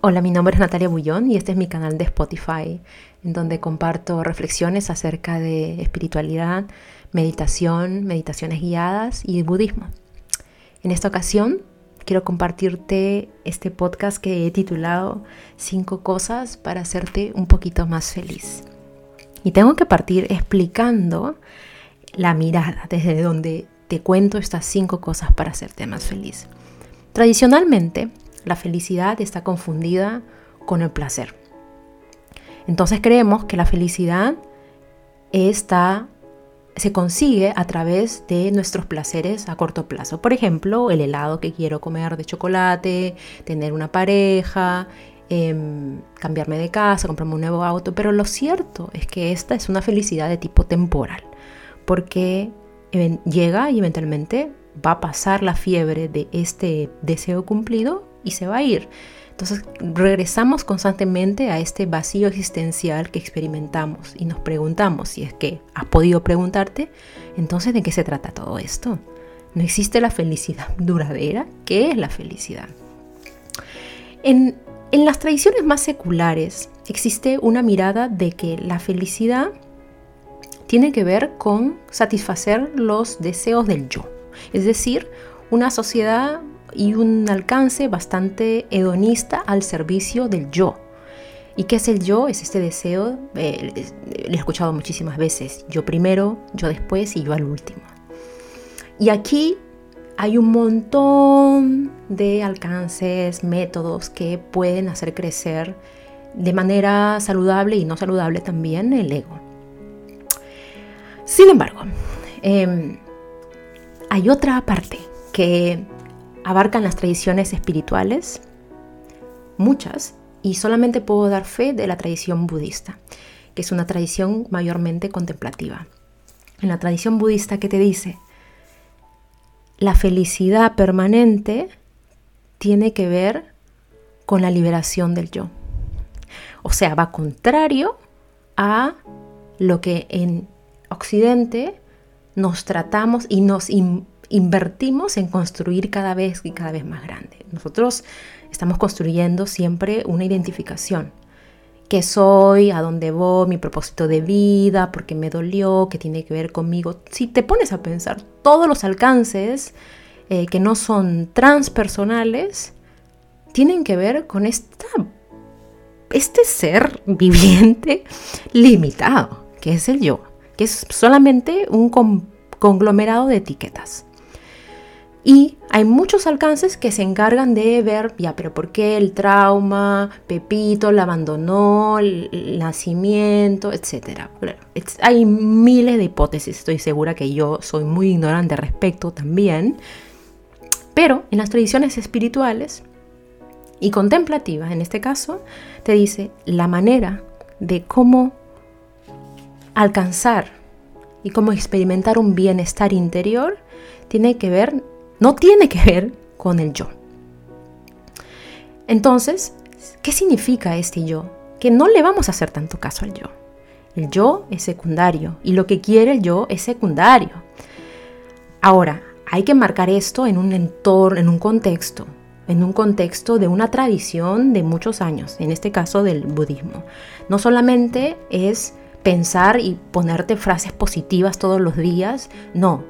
Hola, mi nombre es Natalia Bullón y este es mi canal de Spotify, en donde comparto reflexiones acerca de espiritualidad, meditación, meditaciones guiadas y budismo. En esta ocasión quiero compartirte este podcast que he titulado Cinco cosas para hacerte un poquito más feliz. Y tengo que partir explicando la mirada desde donde te cuento estas cinco cosas para hacerte más feliz. Tradicionalmente, la felicidad está confundida con el placer. Entonces creemos que la felicidad está, se consigue a través de nuestros placeres a corto plazo. Por ejemplo, el helado que quiero comer de chocolate, tener una pareja, em, cambiarme de casa, comprarme un nuevo auto. Pero lo cierto es que esta es una felicidad de tipo temporal, porque llega y eventualmente va a pasar la fiebre de este deseo cumplido se va a ir. Entonces regresamos constantemente a este vacío existencial que experimentamos y nos preguntamos, si es que has podido preguntarte, entonces ¿de qué se trata todo esto? ¿No existe la felicidad duradera? ¿Qué es la felicidad? En, en las tradiciones más seculares existe una mirada de que la felicidad tiene que ver con satisfacer los deseos del yo. Es decir, una sociedad y un alcance bastante hedonista al servicio del yo. ¿Y qué es el yo? Es este deseo, eh, lo he escuchado muchísimas veces, yo primero, yo después y yo al último. Y aquí hay un montón de alcances, métodos que pueden hacer crecer de manera saludable y no saludable también el ego. Sin embargo, em, hay otra parte que abarcan las tradiciones espirituales, muchas, y solamente puedo dar fe de la tradición budista, que es una tradición mayormente contemplativa. En la tradición budista que te dice, la felicidad permanente tiene que ver con la liberación del yo. O sea, va contrario a lo que en Occidente nos tratamos y nos invertimos en construir cada vez y cada vez más grande. Nosotros estamos construyendo siempre una identificación. ¿Qué soy? ¿A dónde voy? ¿Mi propósito de vida? ¿Por qué me dolió? ¿Qué tiene que ver conmigo? Si te pones a pensar, todos los alcances eh, que no son transpersonales tienen que ver con esta, este ser viviente limitado, que es el yo, que es solamente un conglomerado de etiquetas. Y hay muchos alcances que se encargan de ver, ya, pero ¿por qué el trauma, Pepito la abandonó, el, nacimiento, etcétera? Hay miles de hipótesis, estoy segura que yo soy muy ignorante al respecto también. Pero en las tradiciones espirituales y contemplativas, en este caso, te dice la manera de cómo alcanzar y cómo experimentar un bienestar interior tiene que ver no tiene que ver con el yo. Entonces, ¿qué significa este yo? Que no le vamos a hacer tanto caso al yo. El yo es secundario y lo que quiere el yo es secundario. Ahora, hay que marcar esto en un entorno, en un contexto, en un contexto de una tradición de muchos años, en este caso del budismo. No solamente es pensar y ponerte frases positivas todos los días, no,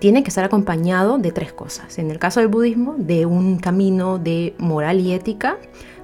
tiene que estar acompañado de tres cosas. En el caso del budismo, de un camino de moral y ética,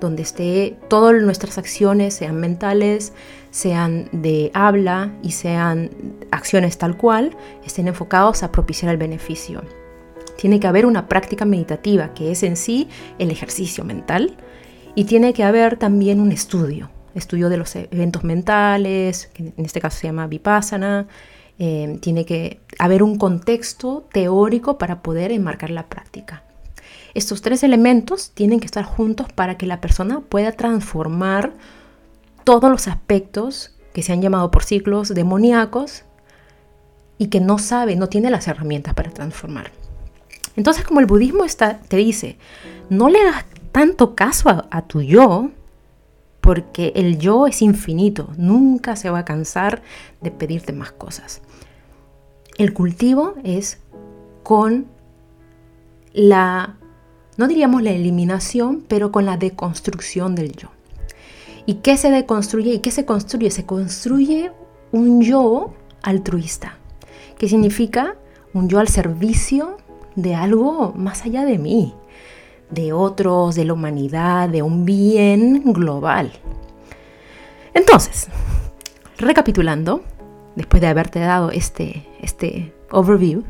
donde esté todas nuestras acciones, sean mentales, sean de habla y sean acciones tal cual, estén enfocados a propiciar el beneficio. Tiene que haber una práctica meditativa, que es en sí el ejercicio mental, y tiene que haber también un estudio, estudio de los eventos mentales, que en este caso se llama vipassana, eh, tiene que haber un contexto teórico para poder enmarcar la práctica. Estos tres elementos tienen que estar juntos para que la persona pueda transformar todos los aspectos que se han llamado por ciclos demoníacos y que no sabe, no tiene las herramientas para transformar. Entonces, como el budismo está, te dice, no le hagas tanto caso a, a tu yo, porque el yo es infinito, nunca se va a cansar de pedirte más cosas. El cultivo es con la no diríamos la eliminación, pero con la deconstrucción del yo. ¿Y qué se deconstruye y qué se construye? Se construye un yo altruista, que significa un yo al servicio de algo más allá de mí, de otros, de la humanidad, de un bien global. Entonces, recapitulando, después de haberte dado este, este overview,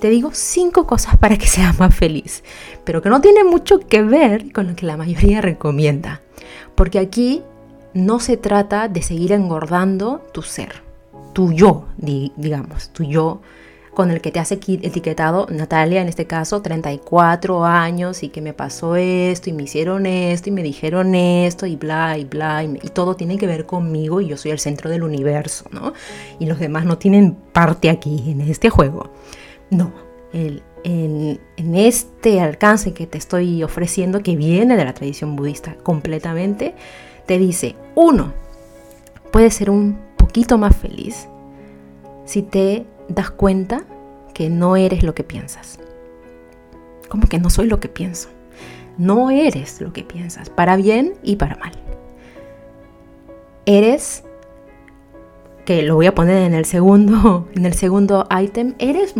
te digo cinco cosas para que seas más feliz, pero que no tiene mucho que ver con lo que la mayoría recomienda, porque aquí no se trata de seguir engordando tu ser, tu yo, digamos, tu yo con el que te has etiquetado, Natalia, en este caso, 34 años y que me pasó esto y me hicieron esto y me dijeron esto y bla y bla y, todo tiene que ver conmigo y yo soy el centro del universo, ¿no? Y los demás no tienen parte aquí en este juego. No, en, en este alcance que te estoy ofreciendo, que viene de la tradición budista completamente, te dice, uno, puedes ser un poquito más feliz si te das cuenta que no eres lo que piensas. Como que no soy lo que pienso. No eres lo que piensas, para bien y para mal. Eres, que lo voy a poner en el segundo, en el segundo item, eres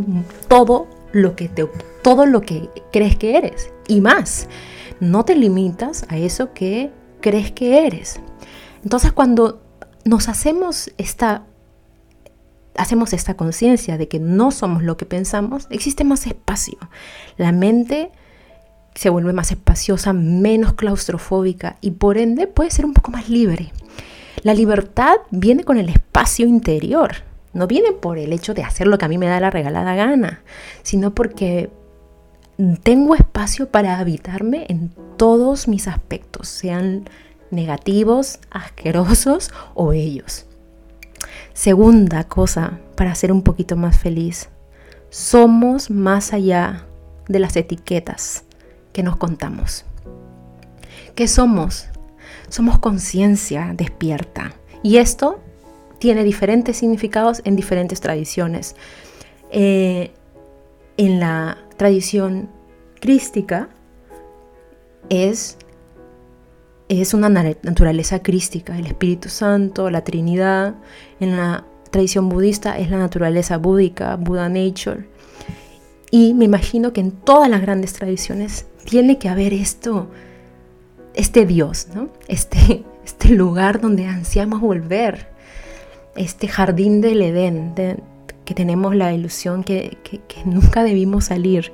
todo lo que te, todo lo que crees que eres y más. No te limitas a eso que crees que eres. Entonces cuando nos hacemos esta hacemos esta conciencia de que no somos lo que pensamos, existe más espacio. La mente se vuelve más espaciosa, menos claustrofóbica y por ende puede ser un poco más libre. La libertad viene con el espacio interior, no viene por el hecho de hacer lo que a mí me da la regalada gana, sino porque tengo espacio para habitarme en todos mis aspectos, sean negativos, asquerosos o bellos. Segunda cosa para ser un poquito más feliz. Somos más allá de las etiquetas que nos contamos. ¿Qué somos? Somos conciencia despierta. Y esto tiene diferentes significados en diferentes tradiciones. Eh, en la tradición crística es es una naturaleza crística, el Espíritu Santo, la Trinidad. En la tradición budista es la naturaleza búdica, Buddha Nature. Y me imagino que en todas las grandes tradiciones tiene que haber esto, este Dios, ¿no? este, este lugar donde ansiamos volver, este jardín del Edén, que tenemos la ilusión que, que nunca debimos salir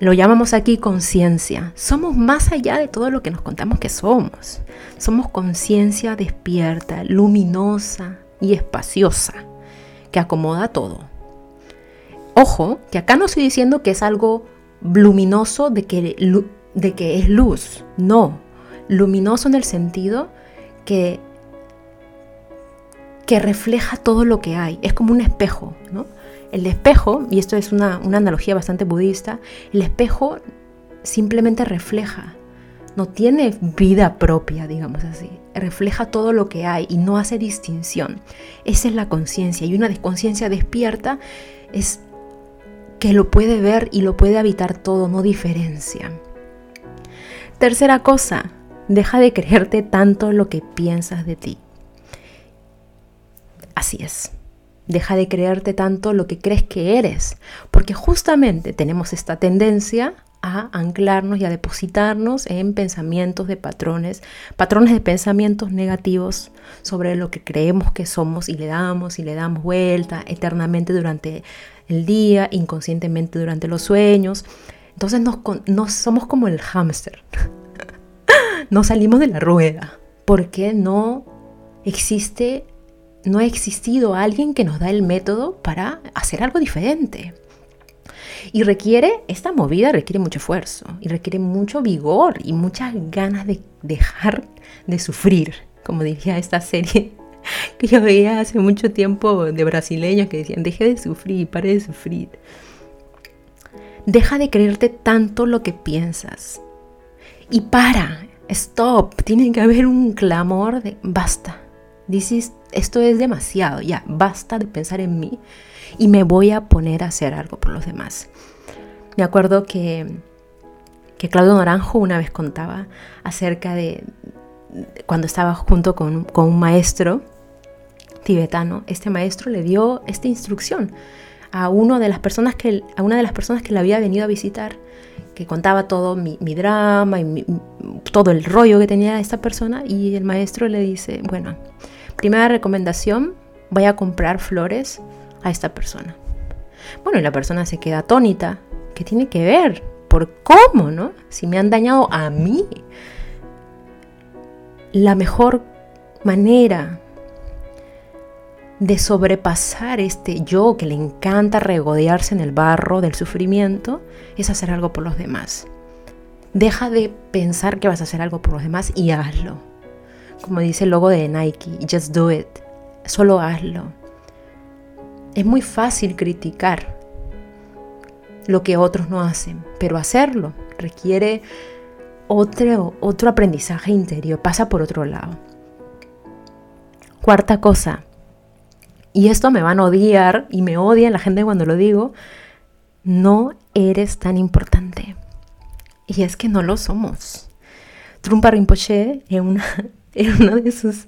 lo llamamos aquí conciencia. Somos más allá de todo lo que nos contamos que somos. Somos conciencia despierta, luminosa y espaciosa, que acomoda todo. Ojo, que acá no estoy diciendo que es algo luminoso de que, de que es luz. No, luminoso en el sentido que, que refleja todo lo que hay. Es como un espejo, ¿no? El espejo, y esto es una, analogía bastante budista, el espejo simplemente refleja, no tiene vida propia, digamos así. Refleja todo lo que hay y no hace distinción. Esa es la conciencia. Y una conciencia despierta es que lo puede ver y lo puede habitar todo, no diferencia. Tercera cosa, deja de creerte tanto lo que piensas de ti. Así es. Deja de creerte tanto lo que crees que eres, porque justamente tenemos esta tendencia a anclarnos y a depositarnos en pensamientos de patrones, patrones de pensamientos negativos sobre lo que creemos que somos y le damos y le damos vuelta eternamente durante el día, inconscientemente durante los sueños. Entonces nos, somos como el hámster. no salimos de la rueda porque no existe no ha existido alguien que nos da el método para hacer algo diferente. Y requiere, esta movida requiere mucho esfuerzo y requiere mucho vigor y muchas ganas de dejar de sufrir, como diría esta serie que yo veía hace mucho tiempo de brasileños que decían, deje de sufrir, pare de sufrir. Deja de creerte tanto lo que piensas. Y para, stop, tiene que haber un clamor de basta, Dices, esto es demasiado, ya, basta de pensar en mí y me voy a poner a hacer algo por los demás. Me acuerdo que que Claudio Naranjo una vez contaba acerca de cuando estaba junto con, con un maestro tibetano. Este maestro le dio esta instrucción a, uno de las personas que, a una de las personas que le había venido a visitar, que contaba todo mi, drama y todo el rollo que tenía esta persona, y el maestro le dice, bueno, primera recomendación, vaya a comprar flores a esta persona. Bueno, y la persona se queda atónita. ¿Qué tiene que ver? ¿Por cómo, no? Si me han dañado a mí. La mejor manera de sobrepasar este yo que le encanta regodearse en el barro del sufrimiento es hacer algo por los demás. Deja de pensar que vas a hacer algo por los demás y hazlo. Como dice el logo de Nike, just do it. Solo hazlo. Es muy fácil criticar lo que otros no hacen, pero hacerlo requiere otro, otro aprendizaje interior, pasa por otro lado. Cuarta cosa, y esto me van a odiar y me odia la gente cuando lo digo, no eres tan importante. Y es que no lo somos. Trumpa Rinpoche en una, una de sus,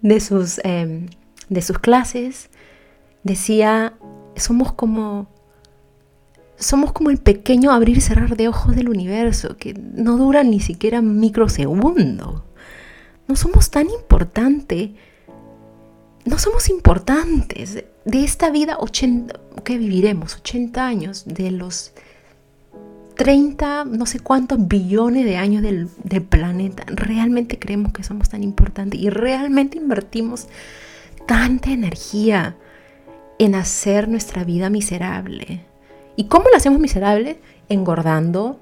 de, sus, em, de sus clases decía, somos como, somos como el pequeño abrir y cerrar de ojos del universo, que no dura ni siquiera un microsegundo. No somos tan importantes no somos importantes. De esta vida que viviremos, 80 años, de los 30, no sé cuántos billones de años del, planeta, realmente creemos que somos tan importantes y realmente invertimos tanta energía en hacer nuestra vida miserable. ¿Y cómo la hacemos miserable? Engordando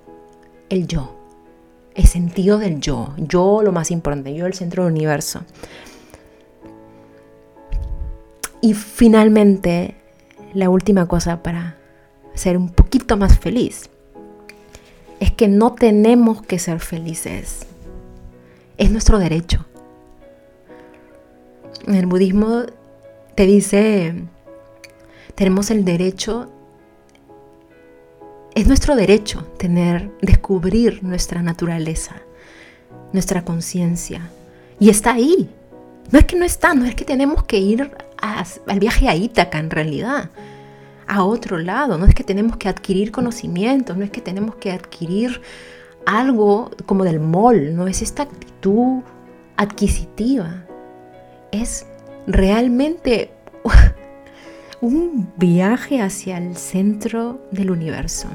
el yo, el sentido del yo, yo lo más importante, yo el centro del universo. Y finalmente, la última cosa para ser un poquito más feliz es que no tenemos que ser felices. Es nuestro derecho. En el budismo te dice, tenemos el derecho, es nuestro derecho tener, descubrir nuestra naturaleza, nuestra conciencia. Y está ahí. No es que no está, no es que tenemos que ir al viaje a Ítaca en realidad, a otro lado. No es que tenemos que adquirir conocimientos, no es que tenemos que adquirir algo como del mol, no es esta actitud adquisitiva. Es realmente un viaje hacia el centro del universo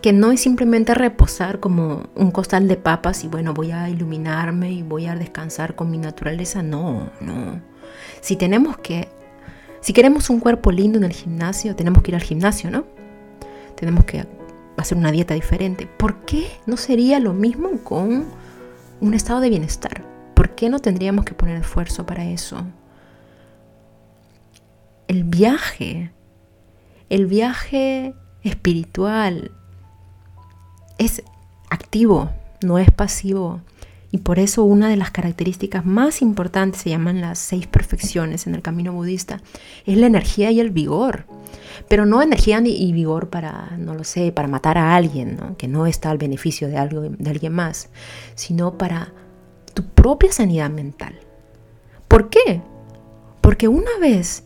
que no es simplemente reposar como un costal de papas y bueno, voy a iluminarme y voy a descansar con mi naturaleza. No, no. Si tenemos que, si queremos un cuerpo lindo en el gimnasio, tenemos que ir al gimnasio, ¿no? Tenemos que hacer una dieta diferente. ¿Por qué no sería lo mismo con un estado de bienestar? ¿Por qué no tendríamos que poner esfuerzo para eso? El viaje, el viaje espiritual, es activo, no es pasivo. Y por eso una de las características más importantes, se llaman las seis perfecciones en el camino budista, es la energía y el vigor. Pero no energía y vigor para, no lo sé, para matar a alguien, que no está al beneficio de, algo, de alguien más, sino para tu propia sanidad mental. ¿Por qué? Porque una vez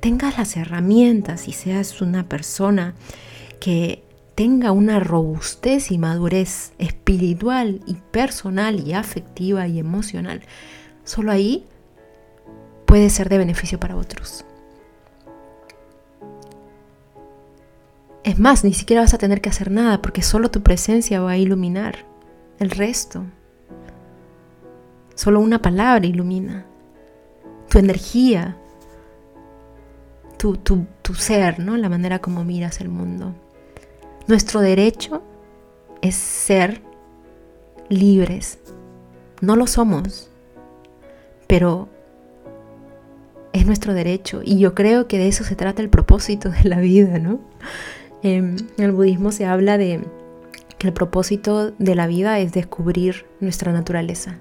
tengas las herramientas y seas una persona que tenga una robustez y madurez espiritual y personal y afectiva y emocional, solo ahí puede ser de beneficio para otros. Es más, ni siquiera vas a tener que hacer nada porque solo tu presencia va a iluminar el resto. Solo una palabra ilumina. Tu energía, tu, tu ser, ¿no? La manera como miras el mundo. Nuestro derecho es ser libres. No lo somos, pero es nuestro derecho y yo creo que de eso se trata el propósito de la vida, ¿no? Em, en el budismo se habla de que el propósito de la vida es descubrir nuestra naturaleza,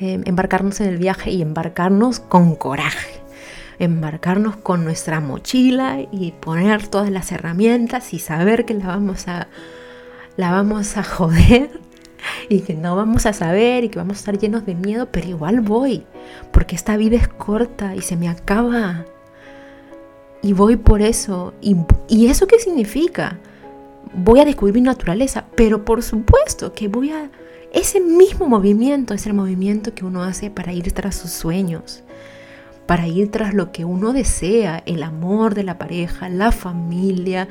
em, embarcarnos en el viaje y embarcarnos con coraje embarcarnos con nuestra mochila y poner todas las herramientas y saber que la vamos a la vamos a joder y que no vamos a saber y que vamos a estar llenos de miedo, pero igual voy, porque esta vida es corta y se me acaba. Y voy por eso. ¿Y, ¿Y eso qué significa? Voy a descubrir mi naturaleza, pero por supuesto que voy a... Ese mismo movimiento es el movimiento que uno hace para ir tras sus sueños, para ir tras lo que uno desea, el amor de la pareja, la familia,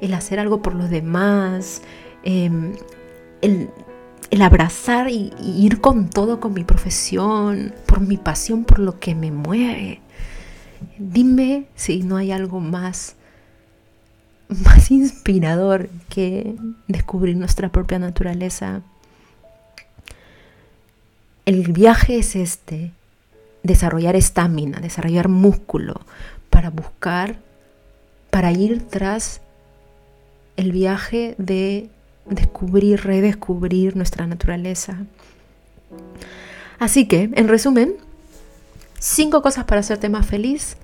el hacer algo por los demás, em, el, abrazar y, y, ir con todo con mi profesión, por mi pasión, por lo que me mueve. Dime si no hay algo más, más inspirador que descubrir nuestra propia naturaleza. El viaje es este, desarrollar estamina, desarrollar músculo para buscar, para ir tras el viaje de descubrir, redescubrir nuestra naturaleza. Así que, en resumen, cinco cosas para hacerte más feliz.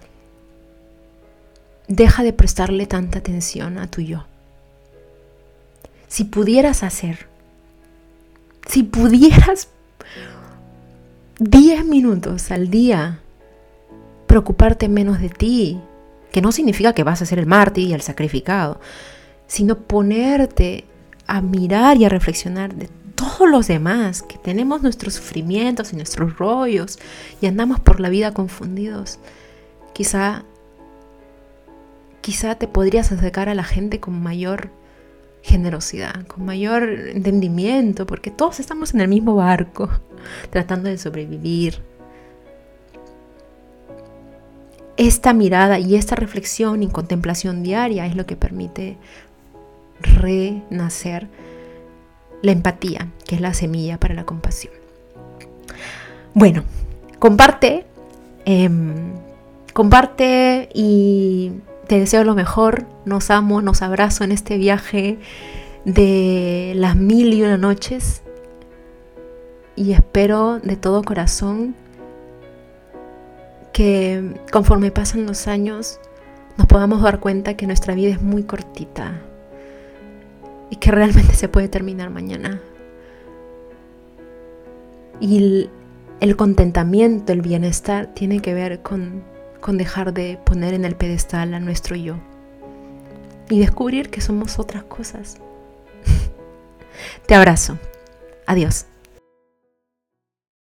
Deja de prestarle tanta atención a tu yo. Si pudieras hacer, si pudieras 10 minutos al día preocuparte menos de ti, que no significa que vas a ser el mártir y el sacrificado, sino ponerte a mirar y a reflexionar de todos los demás, que tenemos nuestros sufrimientos y nuestros rollos y andamos por la vida confundidos. Quizá quizá te podrías acercar a la gente con mayor generosidad, con mayor entendimiento, porque todos estamos en el mismo barco, tratando de sobrevivir. Esta mirada y esta reflexión y contemplación diaria es lo que permite renacer la empatía, que es la semilla para la compasión. Bueno, comparte, em, comparte y te deseo lo mejor, nos amo, nos abrazo en este viaje de las mil y una noches y espero de todo corazón que conforme pasan los años nos podamos dar cuenta que nuestra vida es muy cortita y que realmente se puede terminar mañana. Y el, contentamiento, el bienestar tiene que ver con con dejar de poner en el pedestal a nuestro yo y descubrir que somos otras cosas. Te abrazo. Adiós.